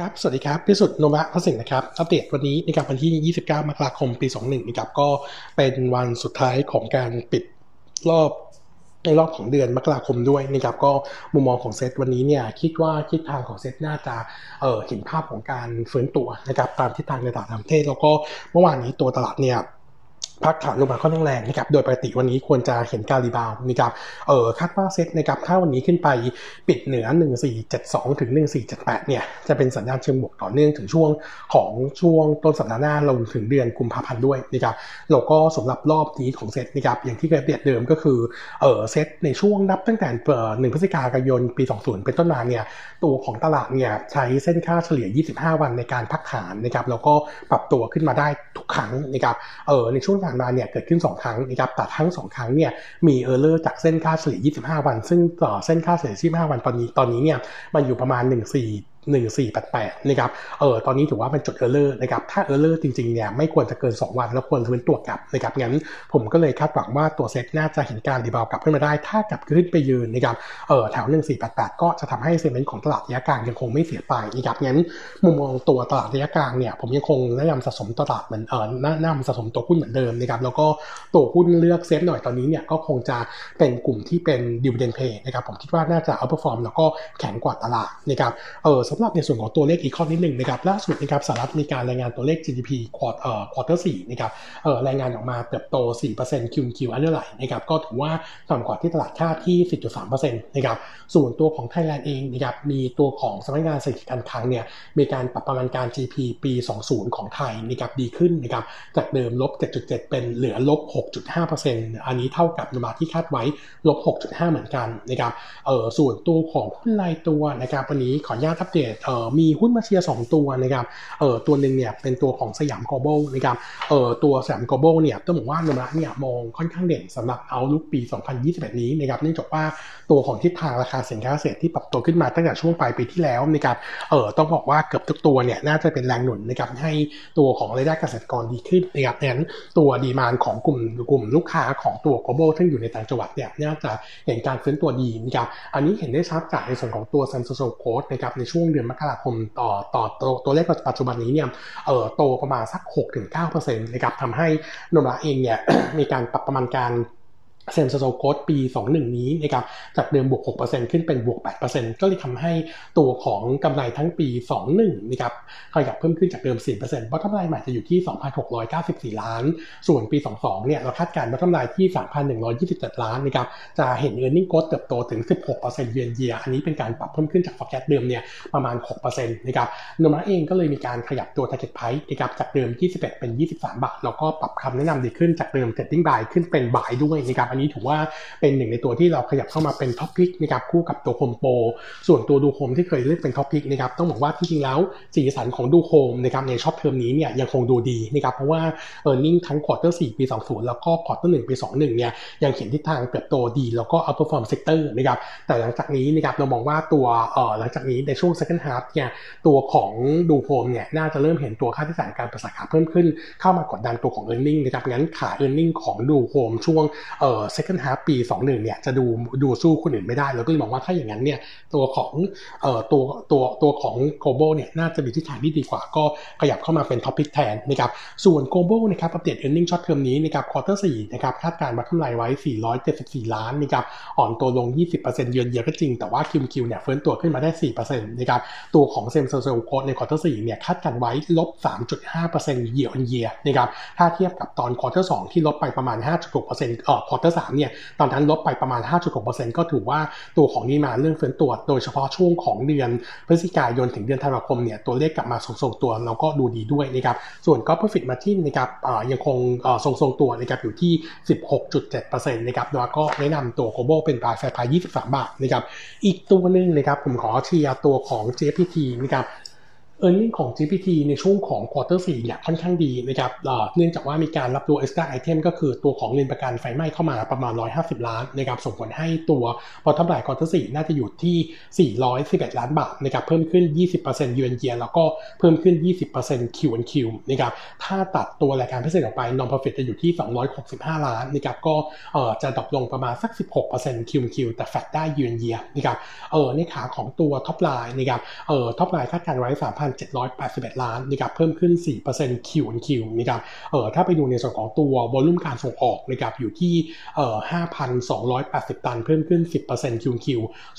ครับ สวัสดีครับ พิสุทธิ์นมะพระสิงห์นะครับ อัปเดตวันนี้ในกับวันที่ 29 มกราคม ปี 21นะครับ ก็เป็นวันสุดท้ายของการปิดรอบในรอบของเดือนมกราคมด้วยนะครับก็มุมมองของเซตวันนี้เนี่ยคิดว่าทิศทางของเซตน่าจะเห็นภาพของการฟื้นตัวนะครับตามทิศทางในตลาดต่างประเทศแล้วก็เมื่อวานนี้ตัวตลาดเนี่ย พักฐานลงมาค่อนข้างแรงนะครับ โดยปกติวันนี้ควรจะเห็นการ rebound นะครับ เออคาดว่าเซ็ตนะครับ ถ้าวันนี้ขึ้นไปปิดเหนือ 1472 ถึง 1478 เนี่ย จะเป็นสัญญาณเชิงบวกต่อเนื่องถึงช่วงของช่วงต้นสัปดาห์หน้าลงถึงเดือนกุมภาพันธ์ด้วยนะครับ แล้วก็สำหรับรอบนี้ของเซ็ตนะครับ อย่างที่เคยเปรียบเดิมก็คือ เออเซ็ตในช่วงนับตั้งแต่หนึ่งพฤศจิกายนปี 20 เป็นต้นมาเนี่ย ตัวของตลาดเนี่ยใช้เส้นค่าเฉลี่ย 25 วันในการพักฐานนะครับ แล้วก็ปรับตัวขึ้นมาได้ทุกครั้งนะครับ เออในช่วงานมาเนี่ยเกิดขึ้น 2 ครั้งนะครับแต่ทั้ง 2 ครั้งเนี่ยมี error จากเส้นค่าเฉลี่ย 25 วัน ซึ่งต่อเส้นค่าเฉลี่ย 25 วันตอนนี้ตอนนี้เนี่ยมันอยู่ประมาณ 14 1488นะครับ เออ ตอนนี้ถือว่าเป็นจุด error นะครับ ถ้า error จริงๆเนี่ยไม่ควรจะเกิน 2 วันแล้วควรจะเป็นตัวกลับนะครับ งั้นผมก็เลยคาดหวังว่าตัวเซ็ตน่าจะเห็นการดีบาวกลับขึ้นมาได้ ถ้ากลับขึ้นไปยืนนะครับ เออ แถว 1488 ก็จะทำให้ sentiment ของตลาดระยะกลางยังคงไม่เสียไปนะครับ งั้นมุมมองตัวตลาดระยะกลางเนี่ยผมยังคงแนะนำสะสมตลาดเหมือน เออแนะนำสะสมตัวหุ้นเหมือนเดิมนะครับ แล้วก็ตัวหุ้นเลือก safe หน่อยตอนนี้เนี่ยก็คงจะเป็นกลุ่มที่เป็น dividend play นะครับ ผมคิดว่าน่าจะ outperform แล้วก็แข็งกว่าตลาดนะครับ เออสำหรับในส่วนของตัวเลขอีกข้อนิดหนึ่งนะครับล่าสุดนะครับสหรัฐมีการรายงานตัวเลข GDP quar เอ่อ quarter สี่นะครับเอ่อรายงานออกมาเติบโต 4% Q Q อันเดอร์ไลน์นะครับก็ถือว่าต่ำกว่าที่ตลาดคาดที่ 10.3%นะครับส่วนตัวของไทยแลนด์เองนะครับมีตัวของสำนักงานเศรษฐกิจการคลังเนี่ยมีการปรับประมาณการ GDP ปี 20 ของไทยนะครับดีขึ้นนะครับจากเดิมลบ 7.7 เป็นเหลือลบ 6.5%อันนี้เท่ากับนมาที่คาดไว้ลบ 6.5 เหมือนกันนะครับเอ่อส่วนตัวของหุ้นรายตัวนะครับวันนี้ขออนุญาตอัปเดตเอ่อมีหุ้นมาเชียร์2ตัวนะครับเออตัวหนึ่งเนี่ยเป็นตัวของสยามกอบลนะครับเออตัวสยามกอบลเนี่ยต้องบอกว่านมระเนี่ยมองค่อนข้างเด่นสำหรับเอาลุกปี 2021 นี้นะครับเนื่องจากว่าตัวของทิศทางราคาสินค้าเกษตรที่ปรับตัวขึ้นมาตั้งแต่ช่วงปลายปีที่แล้วนะครับเออต้องบอกว่าเกือบทุกตัวเนี่ยน่าจะเป็นแรงหนุนนะครับให้ตัวของรายได้เกษตรกรดีขึ้นนะครับนั้นตัวดีมานของกลุ่มกลุ่มลูกค้าของตัวกอบลซึ่อยู่ในต่างจังหวัดเนี่ยน่าจะเห็นการฟื้นตัวดีนะครับอันนี้เห็นได้ชัดจากในส่วนของตัวซัมซุงโคดนะครับในช่วงเดือนมกราคมต่อต่อตัวเลขปัจจุบันนี้เนี่ยเออโตประมาณสัก 6-9%นะครับทำให้นมราเองเนี่ยมีการปรับประมาณการ เซ็นโซโคดปี 21 นี้นะครับจากเดิมบวก 6%ขึ้นเป็นบวก 8%ก็เลยทำให้ตัวของกำไรทั้งปี 21 นะครับขยับเพิ่มขึ้นจากเดิม4%เพราะกำไรใหม่จะอยู่ที่ 2,694 ล้าน ส่วนปี 22 เนี่ยเราคาดการณ์ว่ากำไรที่ 3,127 ล้านนะครับจะเห็นเออร์เน็งโกดเติบโตถึง 16%เยือนเยียอันนี้เป็นการปรับเพิ่มขึ้นจาก forecast เดิมเนี่ยประมาณ 6%นะครับนมระเองก็เลยมีการขยับตัว target price นะครับจากเดิม 21 เป็น 23 บาทแล้วก็ปรับคำแนะนำดีขึ้นจากเดิม setting buy ขึ้นเป็น buy ด้วยนะครับอันนี้ถือว่าเป็นหนึ่งในตัวที่เราขยับเข้ามาเป็น top pick นะครับคู่กับตัวโฮมโปรส่วนตัวดูโฮมที่เคยเลือกเป็น top pick นะครับต้องบอกว่าที่จริงแล้วสีสันของดูโฮมนะครับใน short term นี้เนี่ยยังคงดูดีนะครับเพราะว่า earning ทั้ง quarter สี่ปี 20 แล้วก็ quarter หนึ่งปี 21 เนี่ยยังเห็นทิศทางเติบโตดีแล้วก็ outperform sector นะครับแต่หลังจากนี้นะครับเรามองว่าตัวเออหลังจากนี้ในช่วง second half เนี่ยตัวของดูโฮมเนี่ยน่าจะเริ่มเห็นตัวค่าใช้จ่ายการเปิดสาขาเพิ่มขึ้นเข้ามากดดันตัวของ e a r n i n g นะครับงั้นขา e a r n i n g ของดูโฮมช่วงเอออ second half ปี 21 เนี่ยจะดูดูสู้คนอื่นไม่ได้เราก็เลยมองว่าถ้าอย่างนั้นเนี่ยตัวของเอ่อตัวตัวตัวของ global เนี่ยน่าจะมีทิศทางที่ดีกว่า ก็ขยับเข้ามาเป็น top pick แทนนะครับส่วน global นะครับ update earning short term นี้นะครับ quarter 4นะครับคาดการณ์ว่ากำไรไว้ 474 ล้านนะครับอ่อนตัวลง 20%เยือนเยียก็จริงแต่ว่า QQ เนี่ยฟื้นตัวขึ้นมาได้ 4%นะครับตัวของเซมเซอร์โคใน quarter 4เนี่ยคาดการณ์ไว้ลบ 3.5% year on year นะครับถ้าเทียบกับตอน quarter 2ที่ลดไปประมาณ 5.6%เอ่อ quarter 3เนี่ยตอนนั้นลดไปประมาณ 5.6%ก็ถือว่าตัวของนี้มาเรื่องเฟื้นตัว โดยเฉพาะช่วงของเดือนพฤศจิกายนถึงเดือนธันวาคมเนี่ยตัวเลขกลับมาทรงๆตัวแล้วก็ดูดีด้วยนะครับส่วนก็ profit margin นะครับยังคงทรงๆตัวนะครับอยู่ที่ 16.7%นะครับแล้วก็แนะนำตัว global เป็นปลายแฟร์พาย23 บาทนะครับอีกตัวหนึ่งนะครับผมขอเชียร์ตัวของ JPT นะครับ e a r n i n g ของ GPT ในช่วงของ quarter 4เนี่ยค่อนข้างดีนะครับเนื่องจากว่ามีการรับรู้ extra item ก็คือตัวของเงินประกันไฟไหม้เข้ามาประมาณ 150 ล้านนะครับส่งผลให้ตัว bottom line quarter 4น่าจะอยู่ที่ 411 ล้านบาทนะครับเพิ่มขึ้น 20% year on year แล้วก็เพิ่มขึ้น 20% Q on Q นะครับถ้าตัดตัวรายการพิเศษออกไป non profit จะอยู่ที่ 265 ล้านนะครับก็จะดรอปลงประมาณสัก 16% Q on Q แต่ fat ได้ year on year นะครับเออในขาของตัว top line นะครับเออ top line คาดการไว้3,000 3,781 ล้านนะครับเพิ่มขึ้น 4% Q on Q นะครับเอ่อถ้าไปดูในส่วนของตัววอลุ่มการส่งออกนะครับอยู่ที่เอ่อ5,280 ตัน เพิ่มขึ้น 10% Q on Q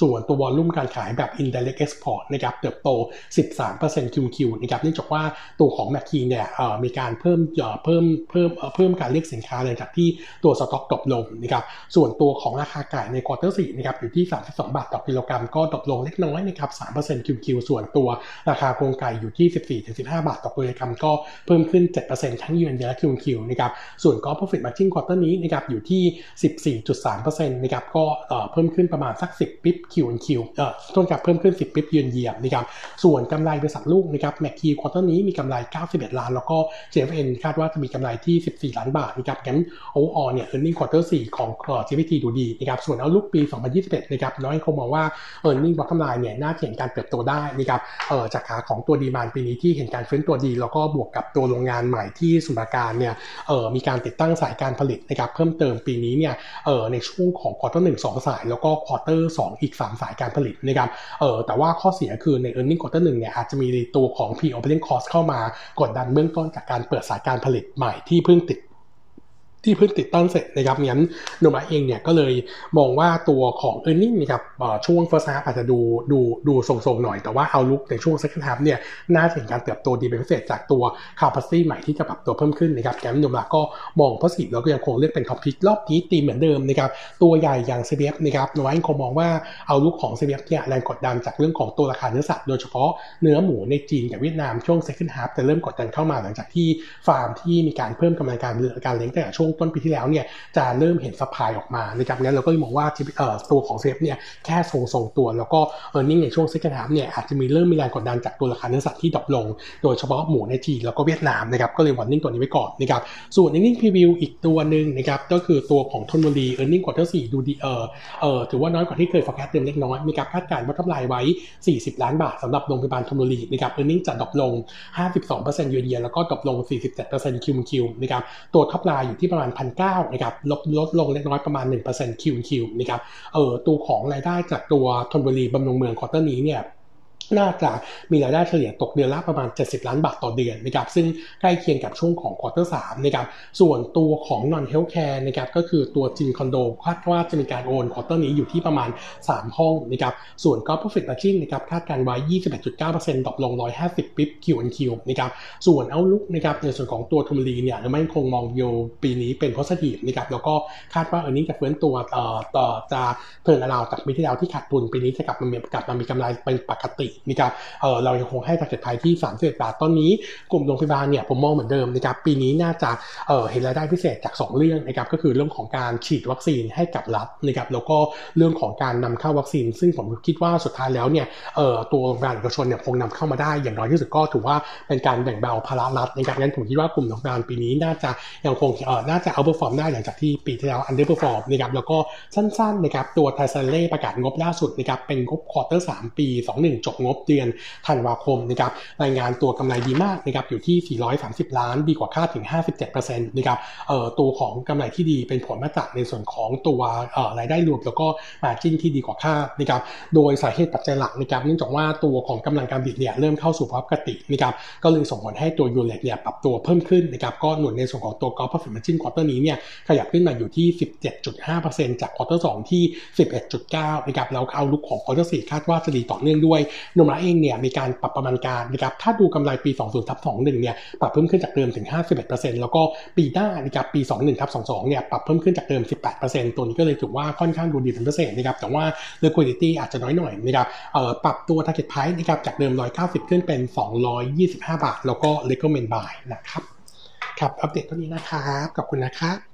ส่วนตัววอลุ่มการขายแบบ indirect export นะครับเติบโต 13% Q on Q นะครับเนื่องจากว่าตัวของแมคคีเนี่ยเอ่อมีการเพิ่มเอ่อเพิ่มเพิ่มเพิ่มการเรียกสินค้าเลยจากที่ตัวสต็อกดรอปลงนะครับส่วนตัวของราคาไก่ใน quarter 4นะครับอยู่ที่ 32 บาทต่อกิโลกรัมก็ drop ลงเล็กน้อยนะครับ3% Q Q ส่วนตัวราคาโครงไก่อยู่ที่ 14-15 บาทต่อกิโลกรัมก็เพิ่มขึ้น 7%ทั้งยืนและ Q Q นะครับส่วนก็ profit margin quarter นี้นะครับอยู่ที่ 14.3%นะครับก็เพิ่มขึ้นประมาณสัก 10 bps Q Q เอ่อต้นกับเพิ่มขึ้น 10 bps year on year นะครับส่วนกำไรบริษัทลูกนะครับแมคคี quarter นี้มีกำไร 91 ล้าน แล้วก็ GFN คาดว่าจะมีกำไรที่ 14 ล้านบาทนะครับงั้นโอออเนี่ย earning quarter 4 ของ GFPT ดูดีนะครับส่วน outlook ปี 2021 นะครับน้อยคงมองว่า earning bottom line เนี่ยน่าจะเห็นการเติบโตได้นะครับเออจากขาของตัว demand ปีนี้ที่เห็นการฟื้นตัวดี แล้วก็บวกกับตัวโรงงานใหม่ที่สุราการเนี่ยเออมีการติดตั้งสายการผลิตนะครับเพิ่มเติมปีนี้เนี่ยเออในช่วงของ quarter หนึ่งสองสาย แล้วก็ quarter สองอีกสามสายการผลิตนะครับเออแต่ว่าข้อเสียคือใน earning quarter 1เนี่ยอาจจะมีตัวของ pre operating cost เข้ามากดดันเบื้องต้นจากการเปิดสายการผลิตใหม่ที่เพิ่งติด ที่เพิ่งติดตั้งเสร็จนะครับงั้นโนมาเองเนี่ยก็เลยมองว่าตัวของ e a r n i n g นะครับช่วง first half อาจจะดูดูดูทรงๆหน่อย แต่ว่าเอาลุกในช่วง second half เนี่ยน่าจะเห็นการเติบโตดีเป็นพิเศษจากตัว capacity ใหม่ที่จะปรับตัวเพิ่มขึ้นนะครับแกมโนมาก็มอง positive แล้วก็ยังคงเลือกเป็น top pick รอบนี้ตีเหมือนเดิมนะครับตัวใหญ่อย่าง CBF นะครับโนมาเองคงมองว่าเอาลุกของ CBF เนี่ยแรงกดดันจากเรื่องของตัวราคาเนื้อสัตว์โดยเฉพาะเนื้อหมูในจีนกับเวียดนามช่วง second half จะเริ่มกดดันเข้ามาหลังจากที่ฟาร์มที่มีการเพิ่มกำลังการการเลี้ยงแต่ช่วงต้นปีที่แล้วเนี่ยจะเริ่มเห็น supply ออกมานะครับงั้นเราก็มองว่าตัวของ CPF เนี่ยแค่ทรงทรงตัว แล้วก็เออร์เน็งในช่วงเซ็ก n d ฮาร์เนี่ยอาจจะมีเริ่มมีแรงกดดันจากตัวราคาเนื้อสัตว์ที่ drop ลง โดยเฉพาะหมูในจีนแล้วก็เวียดนามนะครับก็เลย warning ตัวนี้ไว้ก่อนนะครับส่วน earning preview อีกตัวหนึ่งนะครับก็คือตัวของธนบุรี earning quarter สี่ดูดีเออเออถือว่าน้อยกว่าที่เคย forecast เดิมเล็กน้อยมีการคาดการณ์ว่ากำไรไว้ 40 ล้านบาทสำหรับโรงพยาบาลธนบุรีนะครับ earning จะ drop ลง 52%เยือนเยียแล้วก็ drop ลง 47% Q Q นะครับตัว top line อยู่ที่ประมาณาณพันเก้านะครับลดลดลงเล็กน้อยประมาณ1% Q Q นะครับเออตัวของรายได้จากตัวธนบุรีบำรุงเมือง quarter นี้เนี่ย น่าจะมีรายได้เฉลี่ยตกเดือนละประมาณ 70 ล้านบาทต่อเดือนนะครับซึ่งใกล้เคียงกับช่วงของ quarter สามนะครับส่วนตัวของ non health care นะครับก็คือตัวจินคอนโดคาดว่าจะมีการโอน quarter นี้อยู่ที่ประมาณ 3 ห้องนะครับส่วนก็ profit margin นะครับคาดการณ์ไว้ 21.9% drop ลง 150 bps Q on Q นะครับส่วน outlook นะครับในส่วนของตัวธนบุรีเนี่ยเรายังคงมองว่าปีนี้เป็น positive นะครับแล้วก็คาดว่า earning จะฟื้นตัวเอ่อต่อจะ turnaround จากปีที่แล้วที่ขาดทุนปีนี้จะกลับมากลับมามีกำไรเป็นปกตินะครับเออเรายังคงให้ target price ที่ 31 บาทตอนนี้กลุ่มโรงพยาบาลเนี่ยผมมองเหมือนเดิมนะครับปีนี้น่าจะเออเห็นรายได้พิเศษจาก 2 เรื่องนะครับก็คือเรื่องของการฉีดวัคซีนให้กับรัฐนะครับแล้วก็เรื่องของการนำเข้าวัคซีน ซึ่งผมคิดว่าสุดท้ายแล้วเนี่ยเออตัวโรงพยาบาลเอกชนเนี่ยคงนำเข้ามาได้อย่างน้อยที่สุดก็ถือว่าเป็นการแบ่งเบาภาระรัฐนะครับงั้นผมคิดว่ากลุ่มโรงพยาบาลปีนี้น่าจะยังคงเออน่าจะ outperform ได้หลังจากที่ปีที่แล้ว underperform นะครับแล้วก็สั้นๆนะครับตัวไทยสแตนเลย์ประกาศงบล่าสุดนะครับเป็นงบ quarter 3ปี 21จบงบเดือนธันวาคมนะครับรายงานตัวกำไรดีมากนะครับอยู่ที่ 430 ล้าน ดีกว่าคาดถึง 57%นะครับเอ่อตัวของกำไรที่ดีเป็นผลมาจากในส่วนของตัวเอ่อรายได้รวมแล้วก็ margin ที่ดีกว่าคาดนะครับโดยสาเหตุปัจจัยหลักนะครับเนื่องจากว่าตัวของกำลังการผลิตเนี่ยเริ่มเข้าสู่ภาวะปกตินะครับก็เลยส่งผลให้ตัว U-rate เนี่ยปรับตัวเพิ่มขึ้นนะครับก็หนุนในส่วนของตัว gross profit margin quarter นี้เนี่ยขยับขึ้นมาอยู่ที่ 17.5%จาก quarter 2ที่ 11.9นะครับแล้ว outlook ของ quarter 4คาดว่าจะดีต่อเนื่องด้วยโนมูระเองเนี่ยมีการปรับประมาณการนะครับถ้าดูกำไรปี 20ทับ21เนี่ยปรับเพิ่มขึ้นจากเดิมถึง 51%แล้วก็ปีหน้านะครับปี 21ทับ22เนี่ยปรับเพิ่มขึ้นจากเดิม 18%ตัวนี้ก็เลยถือว่าค่อนข้างดูดีเป็นพิเศษนะครับแต่ว่า liquidity อาจจะน้อยหน่อยนะครับเอ่อปรับตัว target price นะครับจากเดิม 190 ขึ้นเป็น 225 บาท แล้วก็ recommend buy นะครับครับอัปเดตตัวนี้นะครับขอบคุณนะครับ